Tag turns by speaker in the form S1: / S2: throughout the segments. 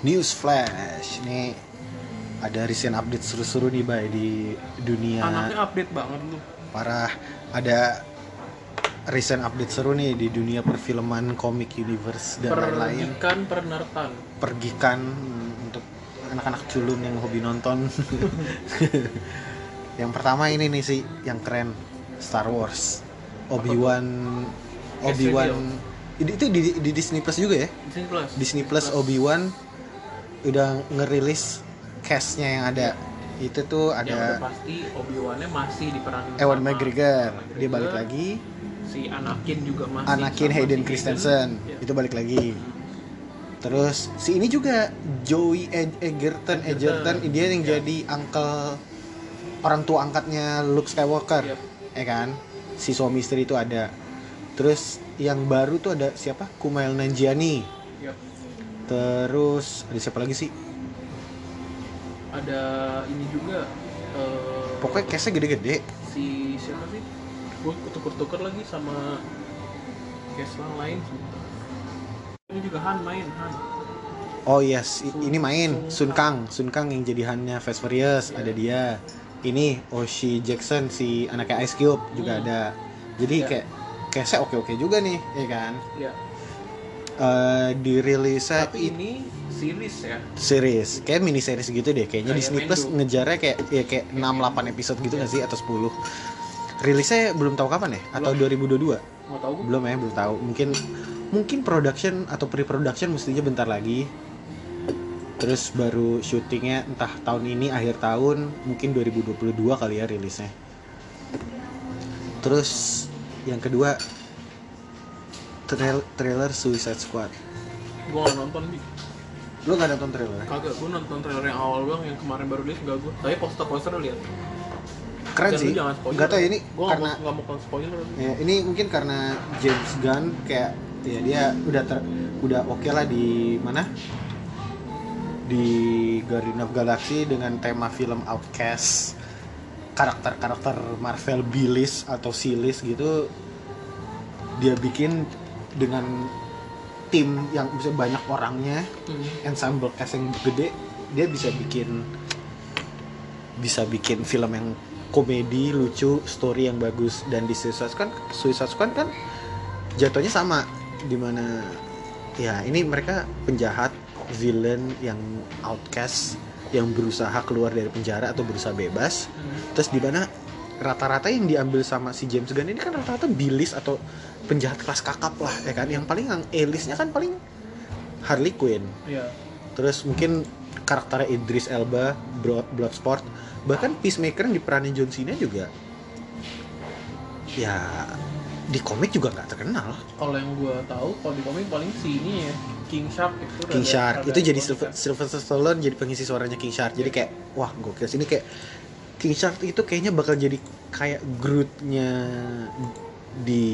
S1: News Flash nih ada recent update seru-seru nih bay di dunia.
S2: Anaknya update banget lu.
S1: parah. Ada recent update seru nih di dunia perfilman komik universe dan lain-lain.
S2: Pergikan penertan.
S1: pergikan untuk anak-anak culun yang hobi nonton. Yang pertama ini nih sih yang keren. Star Wars. Obi Wan Obi Wan itu di, di Disney Plus juga ya?
S2: Disney Plus.
S1: Disney Plus Obi Wan udah ngerilis castnya yang ada itu tuh
S2: Yang udah
S1: ada
S2: pasti Obi Wan-nya masih diperanin
S1: Ewan McGregor
S2: Ewan
S1: dia balik
S2: McGregor.
S1: lagi
S2: Si Anakin juga masih.
S1: Anakin Hayden
S2: si
S1: Christensen
S2: Ya.
S1: itu balik lagi terus si ini juga Joey Ed- Egerton
S2: Egerton.
S1: Dia yang
S2: Ya.
S1: jadi uncle orang tua angkatnya Luke Skywalker
S2: Yep.
S1: ya kan si suami istri itu ada terus yang baru tuh ada siapa Kumail Nanjiani
S2: Yep.
S1: Terus ada siapa lagi sih
S2: Ada ini juga. eh,
S1: pokoknya case-nya gede-gede
S2: si siapa sih? Gue tuker-tuker lagi sama case yang lain. Ini juga Han main Han.
S1: Oh yes,
S2: Sun-
S1: ini main Sun
S2: Sun
S1: Kang, Sun Kang yang jadi hannya Fast Furious
S2: Iya.
S1: ada dia. Ini Oshi Jackson si anaknya Ice Cube juga
S2: Hmm.
S1: ada. Jadi
S2: Iya.
S1: kayak kayaknya oke-oke juga nih, ya kan?
S2: Ya.
S1: Eh dirilisnya
S2: Tapi ini series ya.
S1: series, kayak mini series gitu deh. Kayaknya
S2: Kayak
S1: Disney Plus ngejarnya kayak ya kayak 6 8 episode gitu nggak sih atau 10. Rilisnya belum tahu kapan ya? Atau 2022?
S2: Mau tahu?
S1: Belum ya, belum tahu. Mungkin mungkin production atau pre-production mestinya bentar lagi. Terus baru syutingnya entah tahun ini akhir tahun, mungkin 2022 kali ya rilisnya. Terus yang kedua trail trailer Suicide Squad.
S2: Gue gak nonton nih.
S1: Lo gak nonton trailer?
S2: Kagak, gue nonton trailer yang awal doang yang kemarin baru rilis enggak gue. Tapi poster-poster lihat.
S1: Keren
S2: Dan lu
S1: sih. Gak tau ini
S2: Gue
S1: karena
S2: gak mau, gak mau spoiler.
S1: ya, ini mungkin karena James Gunn kayak ya dia udah ter udah oke lah di mana di Guardian of Galaxy dengan tema film Outcast karakter-karakter Marvel B-list atau C-list gitu dia bikin dengan tim yang bisa banyak orangnya
S2: Hmm.
S1: ensemble cast yang gede dia bisa bikin bisa bikin film yang komedi lucu story yang bagus dan di Suicide Squad Suicide Squad kan jatuhnya sama di mana ya ini mereka penjahat villain yang outcast yang berusaha keluar dari penjara atau berusaha bebas
S2: Hmm.
S1: terus di mana rata-rata yang diambil sama si James Gunn ini kan rata-rata bilis atau penjahat kelas kakap lah ya kan? Yang paling yang A-listnya kan paling Harley Quinn.
S2: Iya.
S1: terus mungkin karakternya Idris Elba Bloodsport bahkan Peacemaker yang diperanin John Cena juga. Ya di komik juga nggak terkenal.
S2: Kalau yang gue tahu, kalau di komik paling si ini ya, King Shark itu.
S1: King Shark. itu jadi Sylvester,
S2: kan.
S1: Sylvester Stallone jadi pengisi suaranya King Shark. Jadi kayak wah gokil. Sini kayak King Shark itu kayaknya bakal jadi kayak Groot-nya di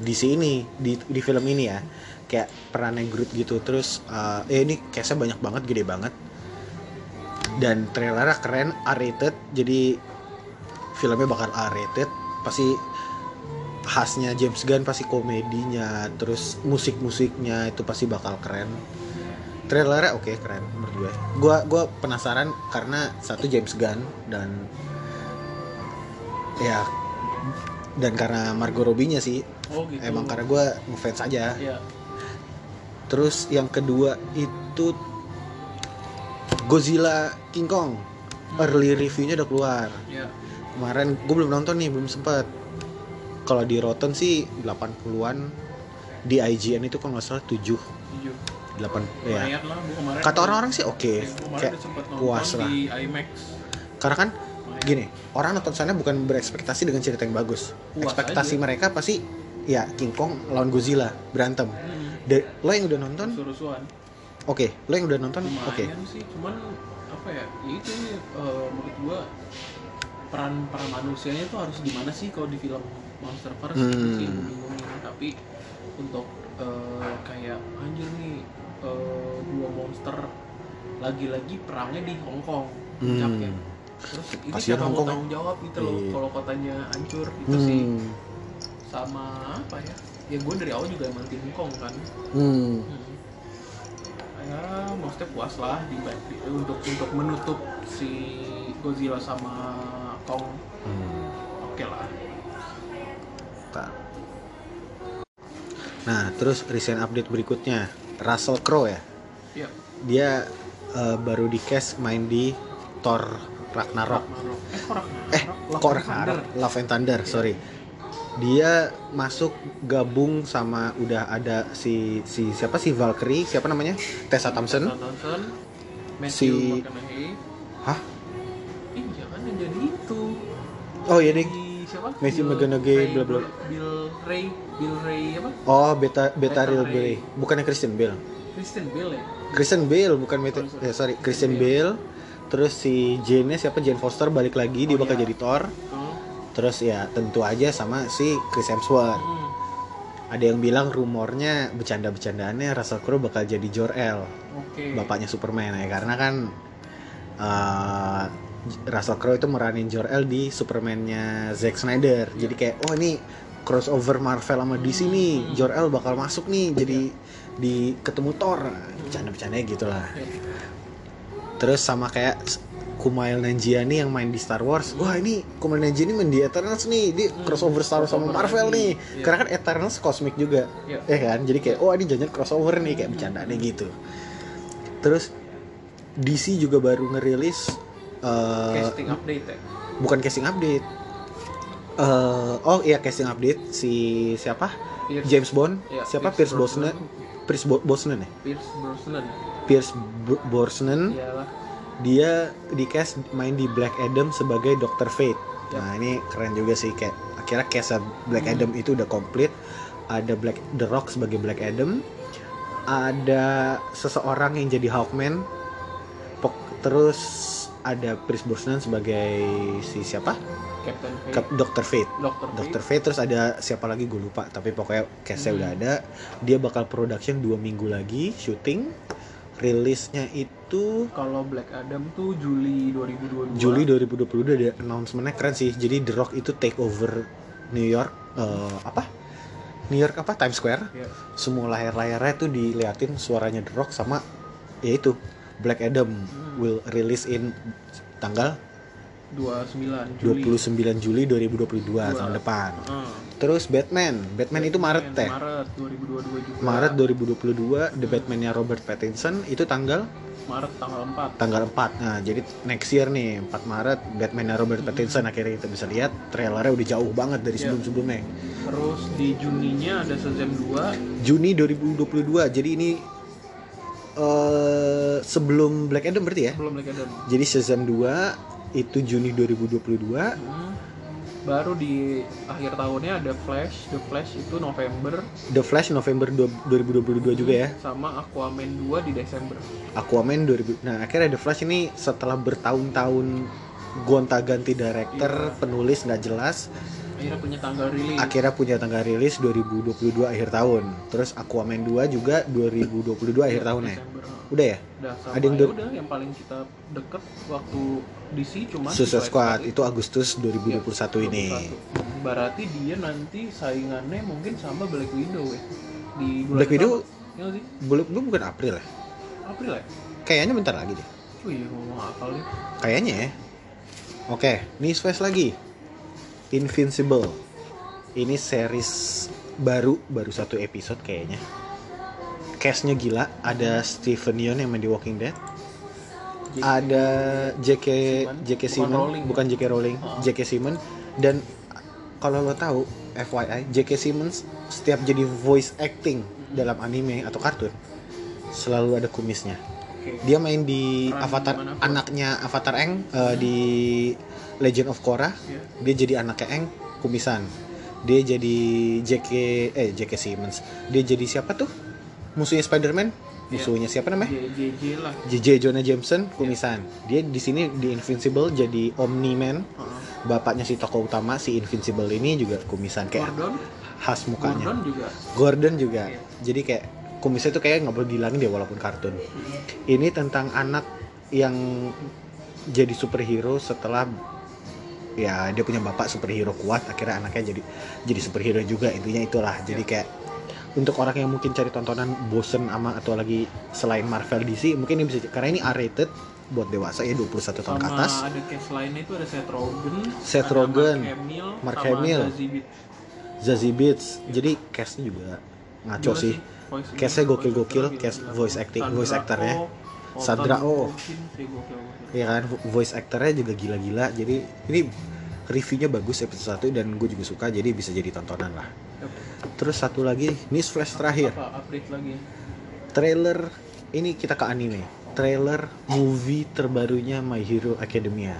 S1: di sini di di film ini ya. Kayak perannya Groot gitu. Terus uh, eh ini case banyak banget gede banget. Dan trailernya keren R-rated. Jadi filmnya bakal R-rated. Pasti khasnya James Gunn pasti komedinya terus musik-musiknya itu pasti bakal keren trailernya oke okay, keren menurut gue gue gue penasaran karena satu James Gunn dan ya dan karena Margot Robbie-nya sih
S2: oh, gitu.
S1: emang karena gue ngefans aja
S2: yeah.
S1: terus yang kedua itu Godzilla King Kong hmm. early reviewnya udah keluar
S2: yeah.
S1: kemarin gue belum nonton nih belum sempet kalau di Rotten sih 80-an di IGN itu kalau nggak salah 7,
S2: 7
S1: delapan ya.
S2: Lah,
S1: Kata orang-orang sih oke,
S2: iya, okay.
S1: puas lah. Karena kan gini, orang nonton sana bukan berekspektasi dengan cerita yang bagus.
S2: Puas
S1: ekspektasi
S2: aja.
S1: mereka pasti ya King Kong lawan Godzilla berantem.
S2: Hmm.
S1: De, lo yang udah nonton? Oke, okay, lo yang udah nonton? Oke.
S2: Okay. apa ya? ya itu uh, menurut gua peran peran manusianya itu harus gimana sih kalau di film MonsterVerse
S1: hmm.
S2: sih bingung tapi untuk uh, kayak anjir nih eh, dua monster lagi-lagi perangnya di Hong Kong.
S1: hmm.
S2: Terus ini siapa mau
S1: ya.
S2: tanggung jawab gitu loh
S1: Iya.
S2: kalau kotanya hancur itu sih
S1: Hmm.
S2: sama apa ya? Ya gue dari awal juga emang tim Hong Kong kan.
S1: Hmm.
S2: Hmm. ya maksudnya puas lah di, di- untuk untuk menutup si Godzilla sama Kong
S1: Hmm.
S2: oke lah
S1: Tak. Nah, terus recent update berikutnya, Russell Crowe ya.
S2: ya
S1: Dia eh, baru di cast main di Thor Ragnarok.
S2: Ragnarok eh Ragnarok
S1: Eh,
S2: Love
S1: kok Ragnarok?
S2: Thunder.
S1: Love and Thunder, sorry. Dia masuk gabung sama udah ada si si siapa sih Valkyrie, siapa namanya? Tessa Thompson.
S2: Tessa Thompson Matthew
S1: Si-
S2: McConaughey
S1: Hah?
S2: iya kan yang jadi itu
S1: Oh iya deh.
S2: Si siapa Bill
S1: McConaughey,
S2: Ray-
S1: bla bla.
S2: Bill Ray Bill Ray apa
S1: Oh, Beta Beta
S2: Beta
S1: Real
S2: Ray.
S1: Bale. Bukannya Christian Bale.
S2: Kristen Bale ya
S1: Christian Bale bukan Meta,
S2: Oh,
S1: eh, sorry, Christian Bale. Terus si Jane siapa Jane Foster balik lagi dia
S2: Oh,
S1: bakal
S2: iya.
S1: jadi Thor.
S2: Betul.
S1: Terus ya tentu aja sama si Chris Hemsworth.
S2: Hmm.
S1: Ada yang bilang rumornya bercanda-bercandaannya Russell Crowe bakal jadi Jor-El,
S2: oke
S1: bapaknya Superman ya karena kan eh, Russell Crowe itu meranin Jor-El di Superman-nya Zack Snyder. Jadi kayak oh ini crossover Marvel sama DC nih,
S2: Hmm.
S1: Jor-El bakal masuk nih jadi di ketemu Thor. Bercanda-bercandanya gitu lah.
S2: Oke.
S1: Terus sama kayak Kumail Nanjiani yang main di Star Wars. Wah ini Kumail Nanjiani main di Eternals nih, di
S2: Hmm,
S1: crossover Star Wars sama Marvel nih.
S2: Iya.
S1: Karena kan Eternals kosmik juga,
S2: Iya.
S1: ya kan? Jadi kayak oh ini jangan crossover nih kayak bercandanya gitu. Terus DC juga baru ngerilis eh,
S2: casting update ya
S1: bukan casting update. Eh, oh iya casting update si siapa?
S2: Pierce,
S1: James Bond.
S2: Iya,
S1: siapa?
S2: Pierce
S1: Pierce Brosnan. Pierce Bo- Brosnan ya?
S2: Pierce Brosnan
S1: Pierce Br- Brosnan. dia di cast main di Black Adam sebagai Dr. Fate. Nah ini keren juga sih kayak akhirnya cast Black
S2: Hmm.
S1: Adam itu udah komplit. Ada Black The Rock sebagai Black Adam, ada seseorang yang jadi Hawkman, Pok- terus ada Pierce Brosnan sebagai si siapa?
S2: Captain Fate
S1: Dr. Fate.
S2: Dr. Fate
S1: Dr. Fate terus ada siapa lagi gue lupa tapi pokoknya castnya
S2: Hmm.
S1: udah ada dia bakal production dua minggu lagi syuting rilisnya itu
S2: kalau Black Adam tuh Juli 2022
S1: Juli 2022 udah ada announcementnya keren sih. Jadi The Rock itu take over New York eh, apa? New York apa? Times Square.
S2: ya
S1: Semua layar-layarnya tuh diliatin suaranya The Rock sama ya itu Black Adam
S2: Hmm.
S1: will release in tanggal
S2: 29 Juli
S1: 29 Juli 2022
S2: Dua.
S1: tahun depan.
S2: Hmm.
S1: Terus Batman, Batman itu Maret teh.
S2: Maret 2022 juga
S1: Maret 2022 The Batman-nya Robert Pattinson itu tanggal
S2: Maret tanggal 4
S1: tanggal 4 nah jadi next year nih 4 Maret Batman Robert Pattinson akhirnya kita bisa lihat trailernya udah jauh banget dari
S2: Iya.
S1: sebelum-sebelumnya
S2: terus di Juninya ada Shazam 2
S1: Juni 2022 jadi ini eh sebelum Black Adam berarti ya?
S2: Belum Black Adam.
S1: Jadi Shazam 2 itu Juni 2022
S2: Hmm. baru di akhir tahunnya ada Flash. The Flash itu November.
S1: The Flash November du- 2022 juga ya?
S2: Sama Aquaman 2 di Desember.
S1: Aquaman 2000 nah akhirnya The Flash ini setelah bertahun-tahun gonta-ganti director
S2: Iya.
S1: penulis nggak jelas
S2: akhirnya punya tanggal rilis
S1: akhirnya punya tanggal rilis 2022 akhir tahun. Terus Aquaman 2 juga 2022 akhir
S2: Iya.
S1: Udah ya?
S2: Udah sama
S1: Ada yang
S2: ya udah yang paling kita deket waktu DC cuma
S1: Suicide Squad itu Agustus 2021 ini.
S2: 21. Berarti dia nanti saingannya mungkin sama Black Widow ya. Di bulan
S1: Black Widow.
S2: Iya nggak sih?
S1: belum bukan April ya?
S2: April ya?
S1: Kayaknya bentar lagi deh.
S2: Iya ngomong apa nih?
S1: Kayaknya ya. Oke, news flash lagi. Invincible. Ini series baru, baru satu episode kayaknya. Castnya gila, ada Stephen Yeun yang main di Walking Dead. ada J.K. J.K.
S2: Rowling,
S1: bukan J.K. Rowling
S2: Oh.
S1: J.K. Simmons dan kalau lo tahu FYI J.K. Simmons setiap jadi voice acting dalam anime atau kartun selalu ada kumisnya dia main di Avatar anaknya Avatar Eng eh, di Legend of Korra dia jadi anaknya Eng kumisan dia jadi J.K. eh J.K. Simmons dia jadi siapa tuh musuhnya Spider-Man
S2: Iya.
S1: musuhnya siapa namanya
S2: JJ lah.
S1: JJ Jonah Jameson kumisan. Dia di sini di Invincible jadi Omni Man.
S2: Heeh.
S1: Bapaknya si tokoh utama si Invincible ini juga kumisan kayak
S2: Gordon,
S1: khas mukanya.
S2: Gordon juga.
S1: Gordon juga.
S2: Iya.
S1: Jadi kayak kumisnya tuh kayak nggak boleh dihilangin dia walaupun kartun. Ini tentang anak yang jadi superhero setelah ya dia punya bapak superhero kuat akhirnya anaknya jadi jadi superhero juga intinya itulah jadi kayak untuk orang yang mungkin cari tontonan bosen ama atau lagi selain Marvel DC mungkin ini bisa karena ini R-rated buat dewasa ya 21 tahun
S2: sama
S1: ke atas
S2: ada cast lainnya itu ada Seth Rogen
S1: Seth Rogen,
S2: Mark Hamill
S1: Mark
S2: sama
S1: Hamill.
S2: Zazie Beetz
S1: jadi castnya juga ngaco sih Castnya
S2: voice
S1: gokil-gokil,
S2: actor
S1: cast
S2: gila-gila.
S1: voice acting- voice actornya.
S2: Oh,
S1: Sandra Oh.
S2: Gokil-gokil.
S1: ya kan voice actornya juga gila-gila. Jadi ini reviewnya bagus episode 1 dan gue juga suka jadi bisa jadi tontonan lah. Terus satu lagi news flash terakhir.
S2: apa update lagi?
S1: Trailer ini kita ke anime. Trailer movie terbarunya My Hero Academia.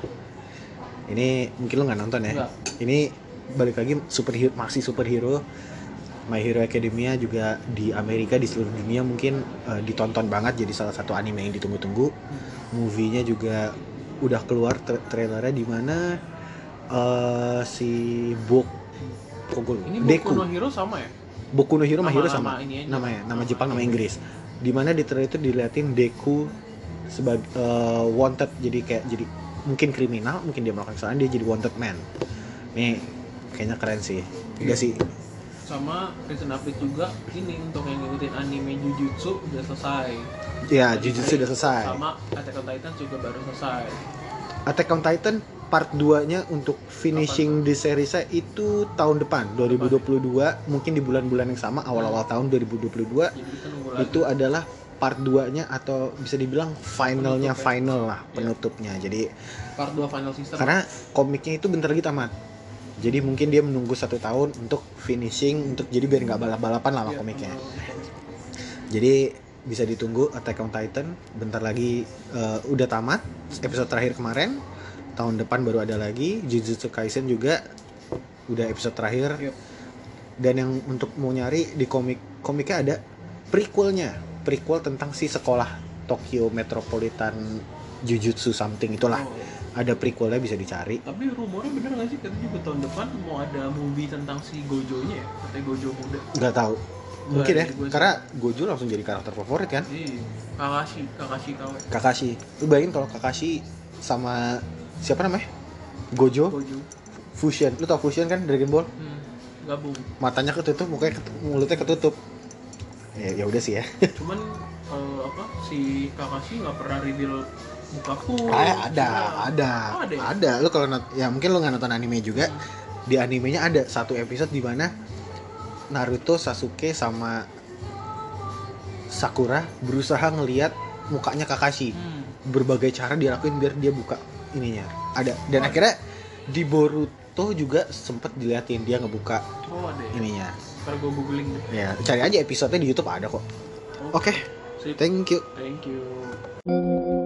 S1: Ini mungkin lo nggak nonton ya? Ini balik lagi superhero masih superhero My Hero Academia juga di Amerika di seluruh dunia mungkin eh, ditonton banget jadi salah satu anime yang ditunggu-tunggu movie-nya juga udah keluar tra- trailernya di mana eh, si Bok gue lupa?
S2: ini
S1: Deku
S2: Boku no Hero sama ya
S1: Boku no Hero sama
S2: Nama-
S1: Hero
S2: nama
S1: sama
S2: ini aja.
S1: namanya nama
S2: Nama
S1: Jepang nama
S2: Inggris.
S1: Inggris di mana di trailer itu diliatin Deku sebagai eh, wanted jadi kayak jadi mungkin kriminal mungkin dia melakukan kesalahan dia jadi wanted man nih kayaknya keren sih udah
S2: Iya.
S1: sih
S2: sama recent update juga ini untuk yang ngikutin anime Jujutsu udah selesai.
S1: Ya
S2: Tadi
S1: Jujutsu udah selesai.
S2: Sama Attack on Titan juga baru selesai.
S1: Attack on Titan part 2 nya untuk finishing di seriesnya itu tahun depan 2022 mungkin di bulan-bulan yang sama awal-awal tahun 2022
S2: jadi kita nunggu lagi.
S1: Itu adalah part 2 nya atau bisa dibilang finalnya
S2: ya.
S1: final lah
S2: Iya.
S1: penutupnya. Jadi
S2: part 2 final season.
S1: karena komiknya itu bentar lagi tamat jadi mungkin dia menunggu satu tahun untuk finishing untuk jadi biar nggak balap-balapan lah sama
S2: Iya,
S1: komiknya. Jadi bisa ditunggu Attack on Titan. Bentar lagi eh, udah tamat episode terakhir kemarin. Tahun depan baru ada lagi. Jujutsu Kaisen juga udah episode terakhir.
S2: Yep.
S1: dan yang untuk mau nyari di komik komiknya ada prequelnya. Prequel tentang si sekolah Tokyo Metropolitan Jujutsu something itulah.
S2: Oh, iya.
S1: Ada prequelnya bisa dicari.
S2: Tapi rumornya bener gak sih? Katanya juga tahun depan mau ada movie tentang si Gojo nya ya? Katanya Gojo muda.
S1: Nggak tahu. Mungkin ya
S2: gue
S1: karena Gojo langsung jadi karakter favorit kan?
S2: Iya, Kakashi, Kakashi KW.
S1: Kakashi. Lu bayangin kalau Kakashi sama siapa namanya? Gojo?
S2: Gojo.
S1: Fusion. Lu tau Fusion kan Dragon Ball?
S2: Hmm, gabung.
S1: matanya ketutup mukanya ketutup, mulutnya ketutup. Ya ya udah sih ya.
S2: Cuman eh, apa si Kakashi nggak pernah reveal mukaku.
S1: Ah, ada ada
S2: Oh, ada ya?
S1: ada lu kalau ya mungkin lu nggak nonton anime juga di animenya ada satu episode di mana Naruto Sasuke sama Sakura berusaha ngelihat mukanya Kakashi
S2: Hmm.
S1: berbagai cara dilakuin biar dia buka ininya ada dan
S2: Oh.
S1: akhirnya di Boruto juga sempet diliatin dia ngebuka
S2: Oh ada ya.
S1: ininya
S2: Ntar gue googling deh.
S1: ya cari aja episodenya di YouTube ada kok
S2: Oh,
S1: oke
S2: sip.
S1: thank you
S2: Thank you.